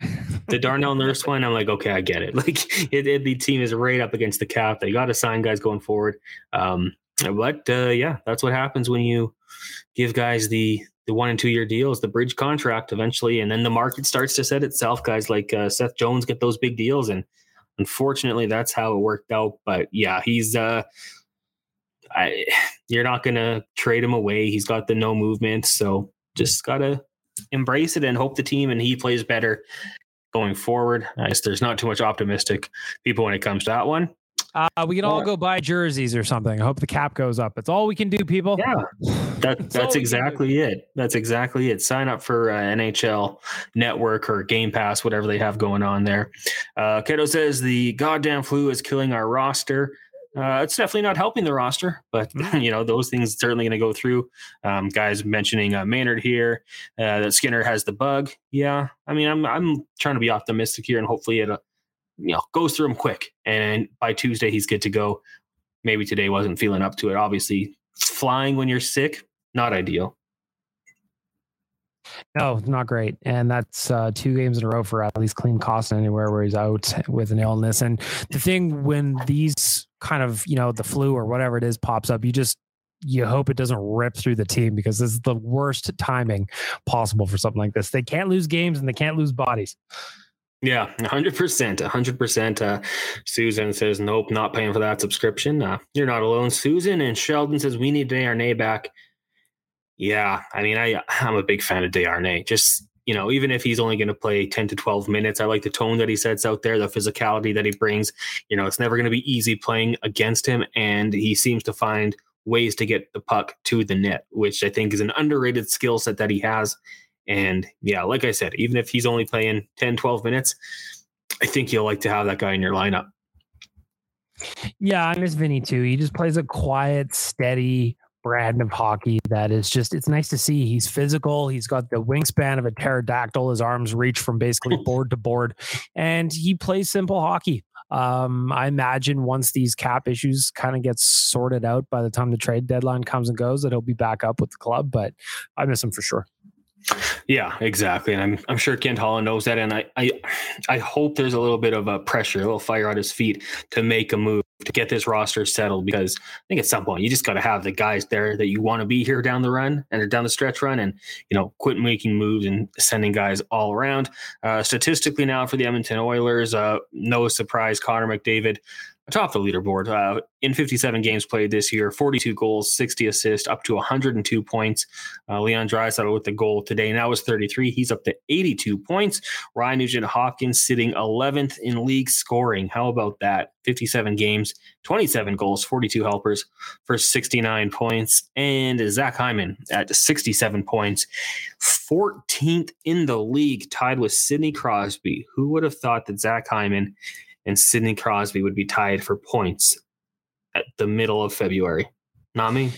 the Darnell Nurse one, I'm like, okay, I get it. Like, it, it, the team is right up against the cap. They got to sign guys going forward. Um, but uh, yeah, that's what happens when you give guys the the one and two year deals, the bridge contract eventually, and then the market starts to set itself. Guys like uh, Seth Jones get those big deals, and unfortunately, that's how it worked out. But yeah, he's uh I, you're not going to trade him away. He's got the no movement. So just got to embrace it and hope the team and he plays better going forward. I guess there's not too much optimistic people when it comes to that one. Uh, we can all go buy jerseys or something. I hope the cap goes up. It's all we can do, people. Yeah, that, that's, that's exactly it. That's exactly it. Sign up for uh, NHL Network or Game Pass, whatever they have going on there. Uh, Keto says the goddamn flu is killing our roster. Uh, it's definitely not helping the roster, but mm. you know those things certainly going to go through. Um, guys mentioning uh, Maynard here, uh, that Skinner has the bug. Yeah, I mean I'm I'm trying to be optimistic here, and hopefully it uh, you know goes through him quick, and by Tuesday he's good to go. Maybe today wasn't feeling up to it. Obviously, flying when you're sick, not ideal. No, not great. And that's uh, two games in a row for at least Klim Kostin anywhere where he's out with an illness. And the thing when these kind of, you know, the flu or whatever it is pops up, you just you hope it doesn't rip through the team because this is the worst timing possible for something like this. They can't lose games and they can't lose bodies. Yeah, 100%. 100%. Uh, Susan says, nope, not paying for that subscription. Uh, you're not alone, Susan. And Sheldon says, we need Desharnais back. Yeah, I mean, I I'm a big fan of Desharnais. Just you know, even if he's only going to play 10 to 12 minutes, I like the tone that he sets out there, the physicality that he brings. You know, it's never going to be easy playing against him, and he seems to find ways to get the puck to the net, which I think is an underrated skill set that he has. And yeah, like I said, even if he's only playing 10, 12 minutes, I think you'll like to have that guy in your lineup. Yeah, I miss Vinny too. He just plays a quiet, steady brand of hockey that is just it's nice to see. He's physical. He's got the wingspan of a pterodactyl. His arms reach from basically board to board, and he plays simple hockey. Um, I imagine once these cap issues kind of get sorted out by the time the trade deadline comes and goes, that he'll be back up with the club. But I miss him for sure. Yeah, exactly. And I'm I'm sure Ken Holland knows that. And I I I hope there's a little bit of a pressure, a little fire on his feet to make a move to get this roster settled because I think at some point you just got to have the guys there that you want to be here down the run and down the stretch run and you know quit making moves and sending guys all around. Uh, statistically now for the Edmonton Oilers, uh, no surprise, Connor McDavid atop the leaderboard uh, in 57 games played this year 42 goals 60 assists up to 102 points. Uh, leon draisaitl with the goal today that was 33 he's up to 82 points. Ryan nugent hopkins sitting 11th in league scoring how about that? 57 games 27 goals 42 helpers for 69 points. And zach hyman at 67 points 14th in the league tied with sidney crosby. Who would have thought that zach hyman and Sidney Crosby would be tied for points at the middle of February. Not me.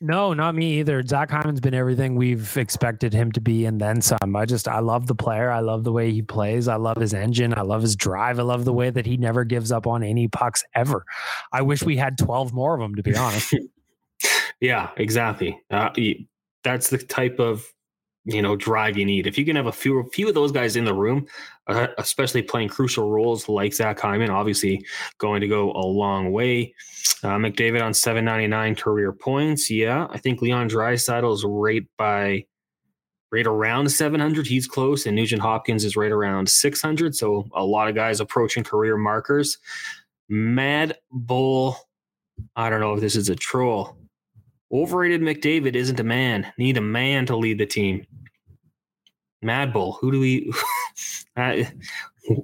No, not me either. Zach Hyman's been everything we've expected him to be, and then some. I just, I love the player. I love the way he plays. I love his engine. I love his drive. I love the way that he never gives up on any pucks ever. I wish we had 12 more of them, to be honest. yeah, exactly. Uh, that's the type of you know drive you need. If you can have a few few of those guys in the room, uh, especially playing crucial roles like Zach Hyman, obviously going to go a long way. Uh, McDavid on 799 career points. Yeah, I think Leon Draisaitl is right by right around 700. He's close, and Nugent Hopkins is right around 600. So a lot of guys approaching career markers. Mad Bull. I don't know if this is a troll. Overrated McDavid isn't a man. Need a man to lead the team. Mad Bull. Who do we? uh,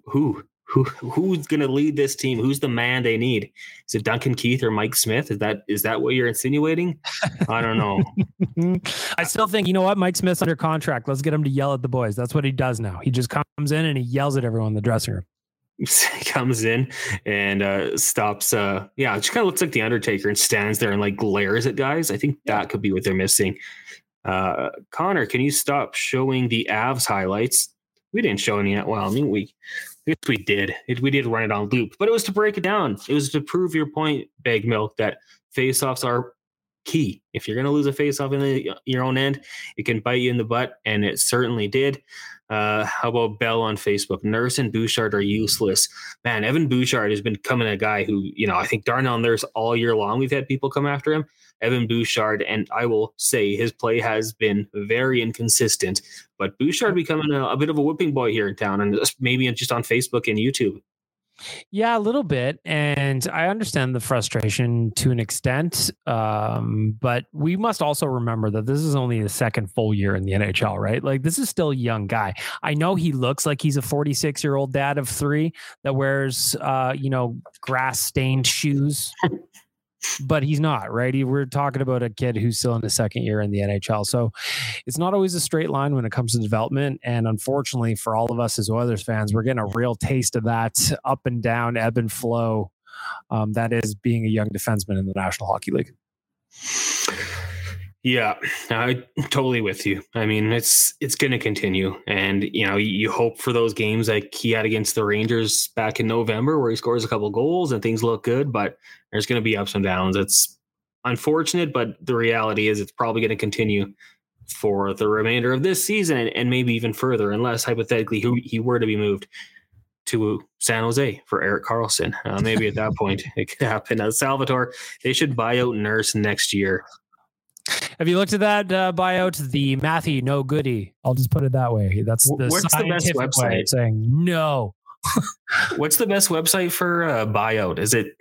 who? Who? Who's going to lead this team? Who's the man they need? Is it Duncan Keith or Mike Smith? Is that is that what you're insinuating? I don't know. I still think you know what Mike Smith's under contract. Let's get him to yell at the boys. That's what he does now. He just comes in and he yells at everyone in the dressing room. comes in and uh, stops. Uh, yeah, it just kind of looks like the Undertaker and stands there and like glares at guys. I think that could be what they're missing. Uh, Connor, can you stop showing the Avs highlights? We didn't show any. Well, I mean, we guess we did. It, we did run it on loop, but it was to break it down. It was to prove your point, Bagged Milk, that faceoffs are key. If you're going to lose a faceoff in the, your own end, it can bite you in the butt, and it certainly did. Uh, how about Bell on Facebook? Nurse and Bouchard are useless. Man, Evan Bouchard has been becoming a guy who, you know, I think Darnell Nurse all year long, we've had people come after him. Evan Bouchard, and I will say his play has been very inconsistent, but Bouchard becoming a, a bit of a whipping boy here in town and maybe just on Facebook and YouTube. Yeah, a little bit. And I understand the frustration to an extent. Um, but we must also remember that this is only the second full year in the NHL, right? Like, this is still a young guy. I know he looks like he's a 46 year old dad of three that wears, uh, you know, grass stained shoes. But he's not right. He, we're talking about a kid who's still in his second year in the NHL, so it's not always a straight line when it comes to development. And unfortunately, for all of us as Oilers fans, we're getting a real taste of that up and down, ebb and flow. Um, that is being a young defenseman in the National Hockey League. Yeah, I totally with you. I mean, it's it's going to continue, and you know, you hope for those games like he had against the Rangers back in November, where he scores a couple goals and things look good. But there's going to be ups and downs. It's unfortunate, but the reality is it's probably going to continue for the remainder of this season and, maybe even further, unless hypothetically he, he were to be moved to San Jose for Erik Karlsson. Uh, maybe at that point it could happen. Uh, Salvatore, they should buy out Nurse next year. Have you looked at that uh, buyout? The Matthew no goody. I'll just put it that way. That's the What's the best website saying no. What's the best website for uh, buyout? Is it?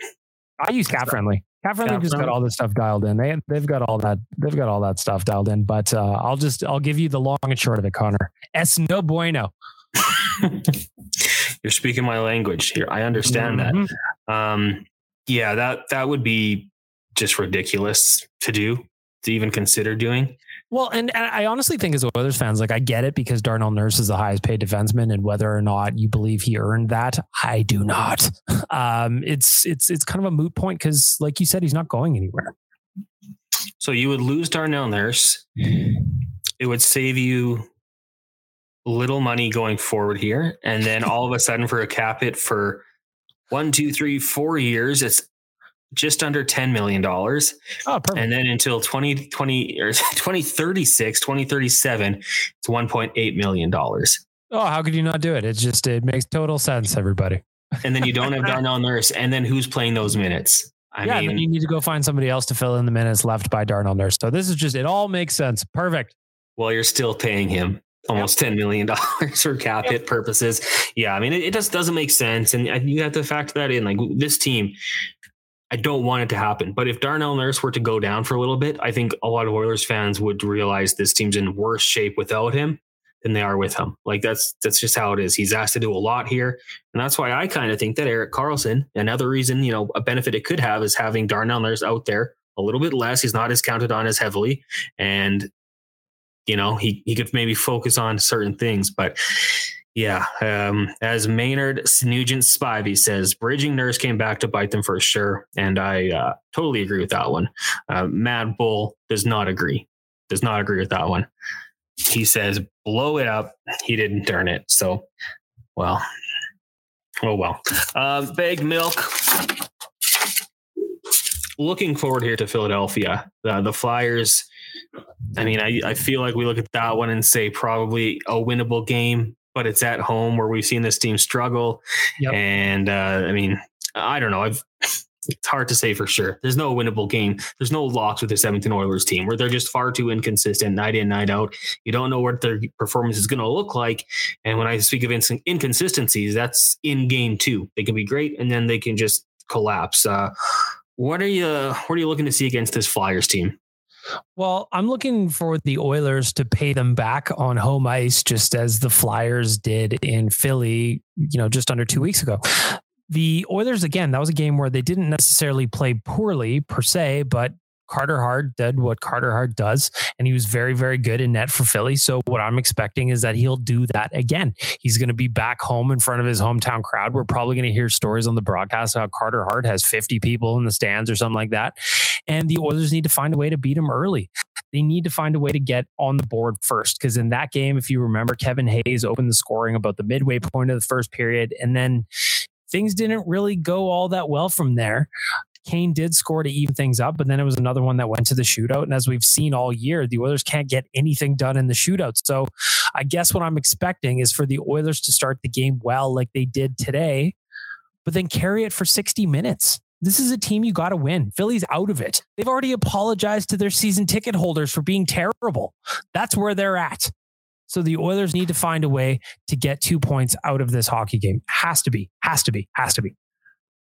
I use CapFriendly. Cat Friendly just got all this stuff dialed in. They they've got all that they've got all that stuff dialed in. But uh, I'll just I'll give you the long and short of it, Connor. Es no bueno. You're speaking my language here. I understand mm-hmm. that. Um, yeah, that that would be just ridiculous to do, to even consider doing. Well, and, and I honestly think as Oilers fans, like I get it because Darnell Nurse is the highest paid defenseman, and whether or not you believe he earned that, I do not. Um, it's it's it's kind of a moot point because, like you said, he's not going anywhere. So you would lose Darnell Nurse. It would save you little money going forward here, and then all of a sudden, for a cap hit for one, two, three, four years, it's just under $10 million. Oh, perfect. And then until 2020 or 2036, 2037, it's $1.8 million. Oh, how could you not do it? It's just, it makes total sense, everybody. And then you don't have Darnell Nurse. And then who's playing those minutes? I yeah, mean, then you need to go find somebody else to fill in the minutes left by Darnell Nurse. So this is just, it all makes sense. Perfect. well, you're still paying him almost $10 million for cap hit purposes. Yeah. I mean, it, it just doesn't make sense. And you have to factor that in. Like this team, I don't want it to happen. But if Darnell Nurse were to go down for a little bit, I think a lot of Oilers fans would realize this team's in worse shape without him than they are with him. Like that's that's just how it is. He's asked to do a lot here. And that's why I kind of think that Erik Karlsson, another reason, you know, a benefit it could have is having Darnell Nurse out there a little bit less. He's not as counted on as heavily. And, you know, he he could maybe focus on certain things. But yeah, um, as Maynard Nugent Spivey says, bridging nurse came back to bite them for sure, and I uh, totally agree with that one. Uh, Mad Bull does not agree. Does not agree with that one. He says, "Blow it up." He didn't turn it. So, well, oh well. Uh, bagged milk. Looking forward here to Philadelphia. The Flyers. I mean, I, I feel like we look at that one and say probably a winnable game, but it's at home where we've seen this team struggle. Yep. And uh, I mean, I don't know. I've it's hard to say for sure. There's no winnable game. There's no locks with the Edmonton Oilers team where they're just far too inconsistent night in, night out. You don't know what their performance is going to look like. And when I speak of inconsistencies, that's in game two. They can be great and then they can just collapse. Uh, what are you? What are you looking to see against this Flyers team? Well, I'm looking for the Oilers to pay them back on home ice, just as the Flyers did in Philly, you know, just under two weeks ago. The Oilers, again, that was a game where they didn't necessarily play poorly per se, but Carter Hart did what Carter Hart does, and he was very, very good in net for Philly. So what I'm expecting is that he'll do that again. He's going to be back home in front of his hometown crowd. We're probably going to hear stories on the broadcast how Carter Hart has 50 people in the stands or something like that. And the Oilers need to find a way to beat them early. They need to find a way to get on the board first. Because in that game, if you remember, Kevin Hayes opened the scoring about the midway point of the first period, and then things didn't really go all that well from there. Kane did score to even things up, but then it was another one that went to the shootout. And as we've seen all year, the Oilers can't get anything done in the shootout. So I guess what I'm expecting is for the Oilers to start the game well, like they did today, but then carry it for 60 minutes. This is a team you got to win. Philly's out of it. They've already apologized to their season ticket holders for being terrible. That's where they're at. So the Oilers need to find a way to get two points out of this hockey game. Has to be, has to be, has to be.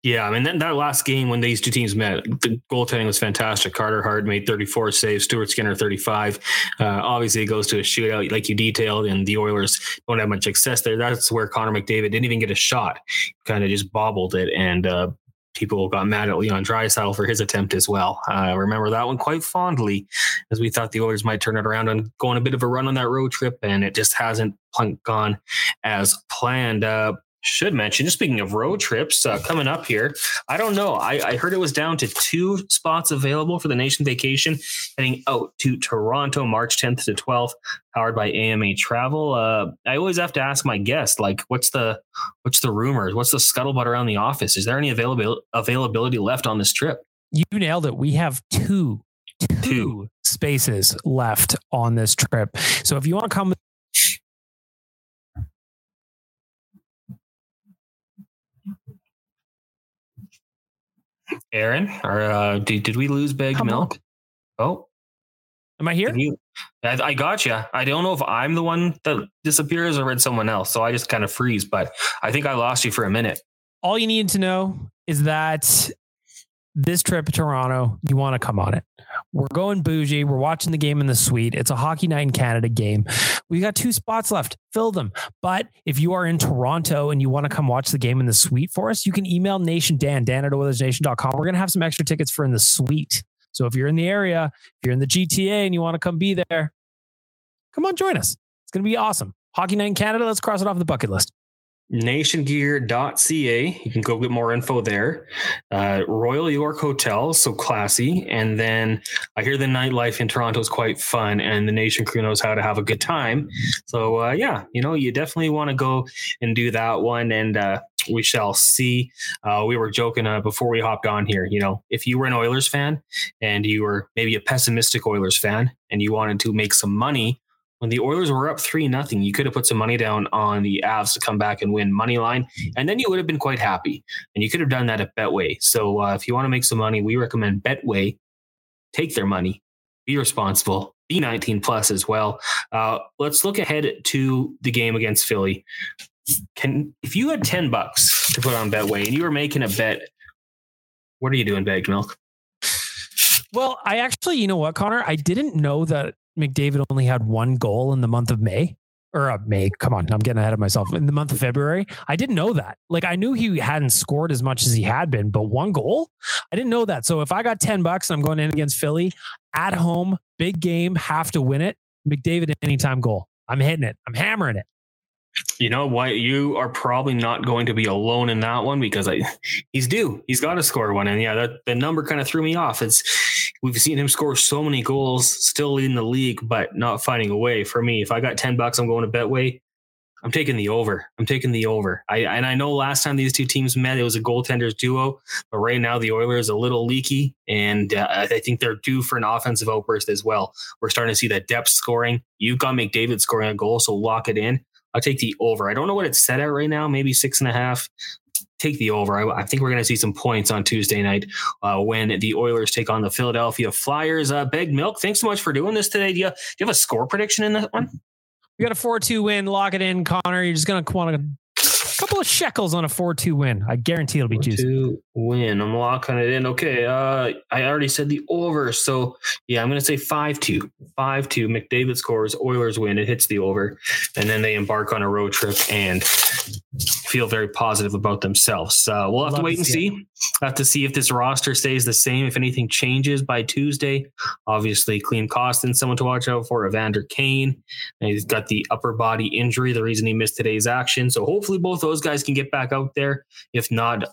Yeah, I mean that, that last game when these two teams met, the goaltending was fantastic. Carter Hart made 34 saves, Stuart Skinner 35. Uh, obviously, it goes to a shootout, like you detailed, and the Oilers don't have much success there. That's where Connor McDavid didn't even get a shot; kind of just bobbled it, and uh, people got mad at Leon Draisaitl for his attempt as well. I remember that one quite fondly, as we thought the Oilers might turn it around and go on a bit of a run on that road trip, and it just hasn't gone as planned. Uh, should mention, just speaking of road trips uh, coming up here, I don't know. I, I heard it was down to two spots available for the nation vacation heading out to Toronto, March 10th to 12th, powered by AMA Travel. Uh, I always have to ask my guest, like, what's the what's the rumors? What's the scuttlebutt around the office? Is there any availability availability left on this trip? You nailed it. We have two, two, Two. spaces left on this trip. So if you want to come Aaron, or uh, did, did we lose Big Come Milk? Oh, Am I here? You- I, I got you. I don't know if I'm the one that disappears or it's someone else. So I just kind of freeze, but I think I lost you for a minute. All you need to know is that this trip to Toronto, you want to come on it. We're going bougie. We're watching the game in the suite. It's a hockey night in Canada game. We got two spots left. Fill them. But if you are in Toronto and you want to come watch the game in the suite for us, you can email Nation Dan, Dan at OilersNation.com. We're going to have some extra tickets for in the suite. So if you're in the area, if you're in the GTA and you want to come be there, come on, join us. It's going to be awesome. Hockey night in Canada. Let's cross it off the bucket list nationgear.ca. You can go get more info there. Uh, Royal York Hotel, so classy. And then I hear the nightlife in Toronto is quite fun, and the Nation crew knows how to have a good time. So uh, yeah, you know, you definitely want to go and do that one. And uh, we shall see. Uh, we were joking uh, before we hopped on here. You know, if you were an Oilers fan and you were maybe a pessimistic Oilers fan and you wanted to make some money when the Oilers were up three nothing, you could have put some money down on the Avs to come back and win money line, and then you would have been quite happy. And you could have done that at Betway. So uh, if you want to make some money, we recommend Betway. Take their money, be responsible, be 19 plus as well. Uh, let's look ahead to the game against Philly. Can if you had 10 bucks to put on Betway and you were making a bet, what are you doing, bagged milk? Well, I actually, you know what, Connor? I didn't know that McDavid only had one goal in the month of May or uh, May. Come on, I'm getting ahead of myself. In the month of February, I didn't know that. Like I knew he hadn't scored as much as he had been, but one goal, I didn't know that. So if I got ten bucks and I'm going in against Philly at home, big game, have to win it. McDavid anytime goal. I'm hitting it. I'm hammering it. You know what? You are probably not going to be alone in that one because I, he's due. He's got to score one, and yeah, that the number kind of threw me off. It's we've seen him score so many goals, still leading the league, but not finding a way. For me, if I got ten bucks, I'm going to Betway. I'm taking the over. I'm taking the over. I and I know last time these two teams met, it was a goaltenders duo, but right now the Oilers a little leaky, and uh, I think they're due for an offensive outburst as well. We're starting to see that depth scoring. You've got McDavid scoring a goal, so lock it in. I'll take the over. I don't know what it's set at right now, maybe six and a half. Take the over. I, I think we're going to see some points on Tuesday night uh, when the Oilers take on the Philadelphia Flyers. Uh, Bagged Milk, thanks so much for doing this today. Do you, do you have a score prediction in that one? We got a 4 2 win. Lock it in, Connor. You're just going to want to couple of shekels on a 4-2 win. I guarantee it'll be juicy. Two win. I'm locking it in. Okay. Uh, I already said the over. So yeah, I'm going to say 5-2. 5-2. McDavid scores. Oilers win. It hits the over. And then they embark on a road trip and feel very positive about themselves. Uh, we'll have to wait and see. Have to see if this roster stays the same. If anything changes by Tuesday, obviously, Klim Kostin, someone to watch out for. Evander Kane, he's got the upper body injury, the reason he missed today's action. So hopefully, both those guys can get back out there. If not,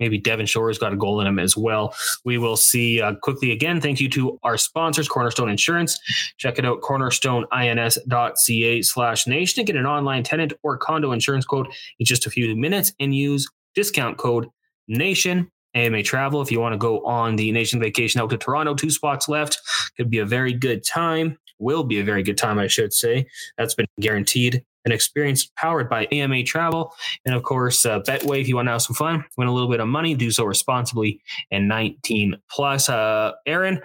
maybe Devin Shore's got a goal in him as well. We will see uh, quickly again. Thank you to our sponsors, Cornerstone Insurance. Check it out, cornerstoneins.ca slash nation to get an online tenant or condo insurance quote in just a few minutes and use discount code NATION. AMA Travel, if you want to go on the nation vacation out to Toronto, two spots left. Could be a very good time. Will be a very good time, I should say. That's been guaranteed an experience powered by AMA Travel. And of course, uh, Betway, if you want to have some fun, win a little bit of money, do so responsibly and 19 plus. Uh, Aaron,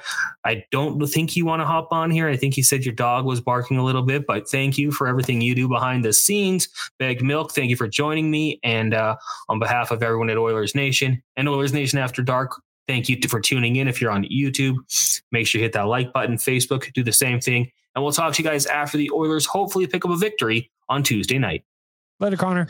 I don't think you want to hop on here. I think you said your dog was barking a little bit, but thank you for everything you do behind the scenes. Bagged Milk, thank you for joining me. And uh, on behalf of everyone at Oilers Nation and Oilers Nation After Dark, Thank you for tuning in. If you're on YouTube, make sure you hit that like button. Facebook, do the same thing. And we'll talk to you guys after the Oilers hopefully pick up a victory on Tuesday night. Later, Connor.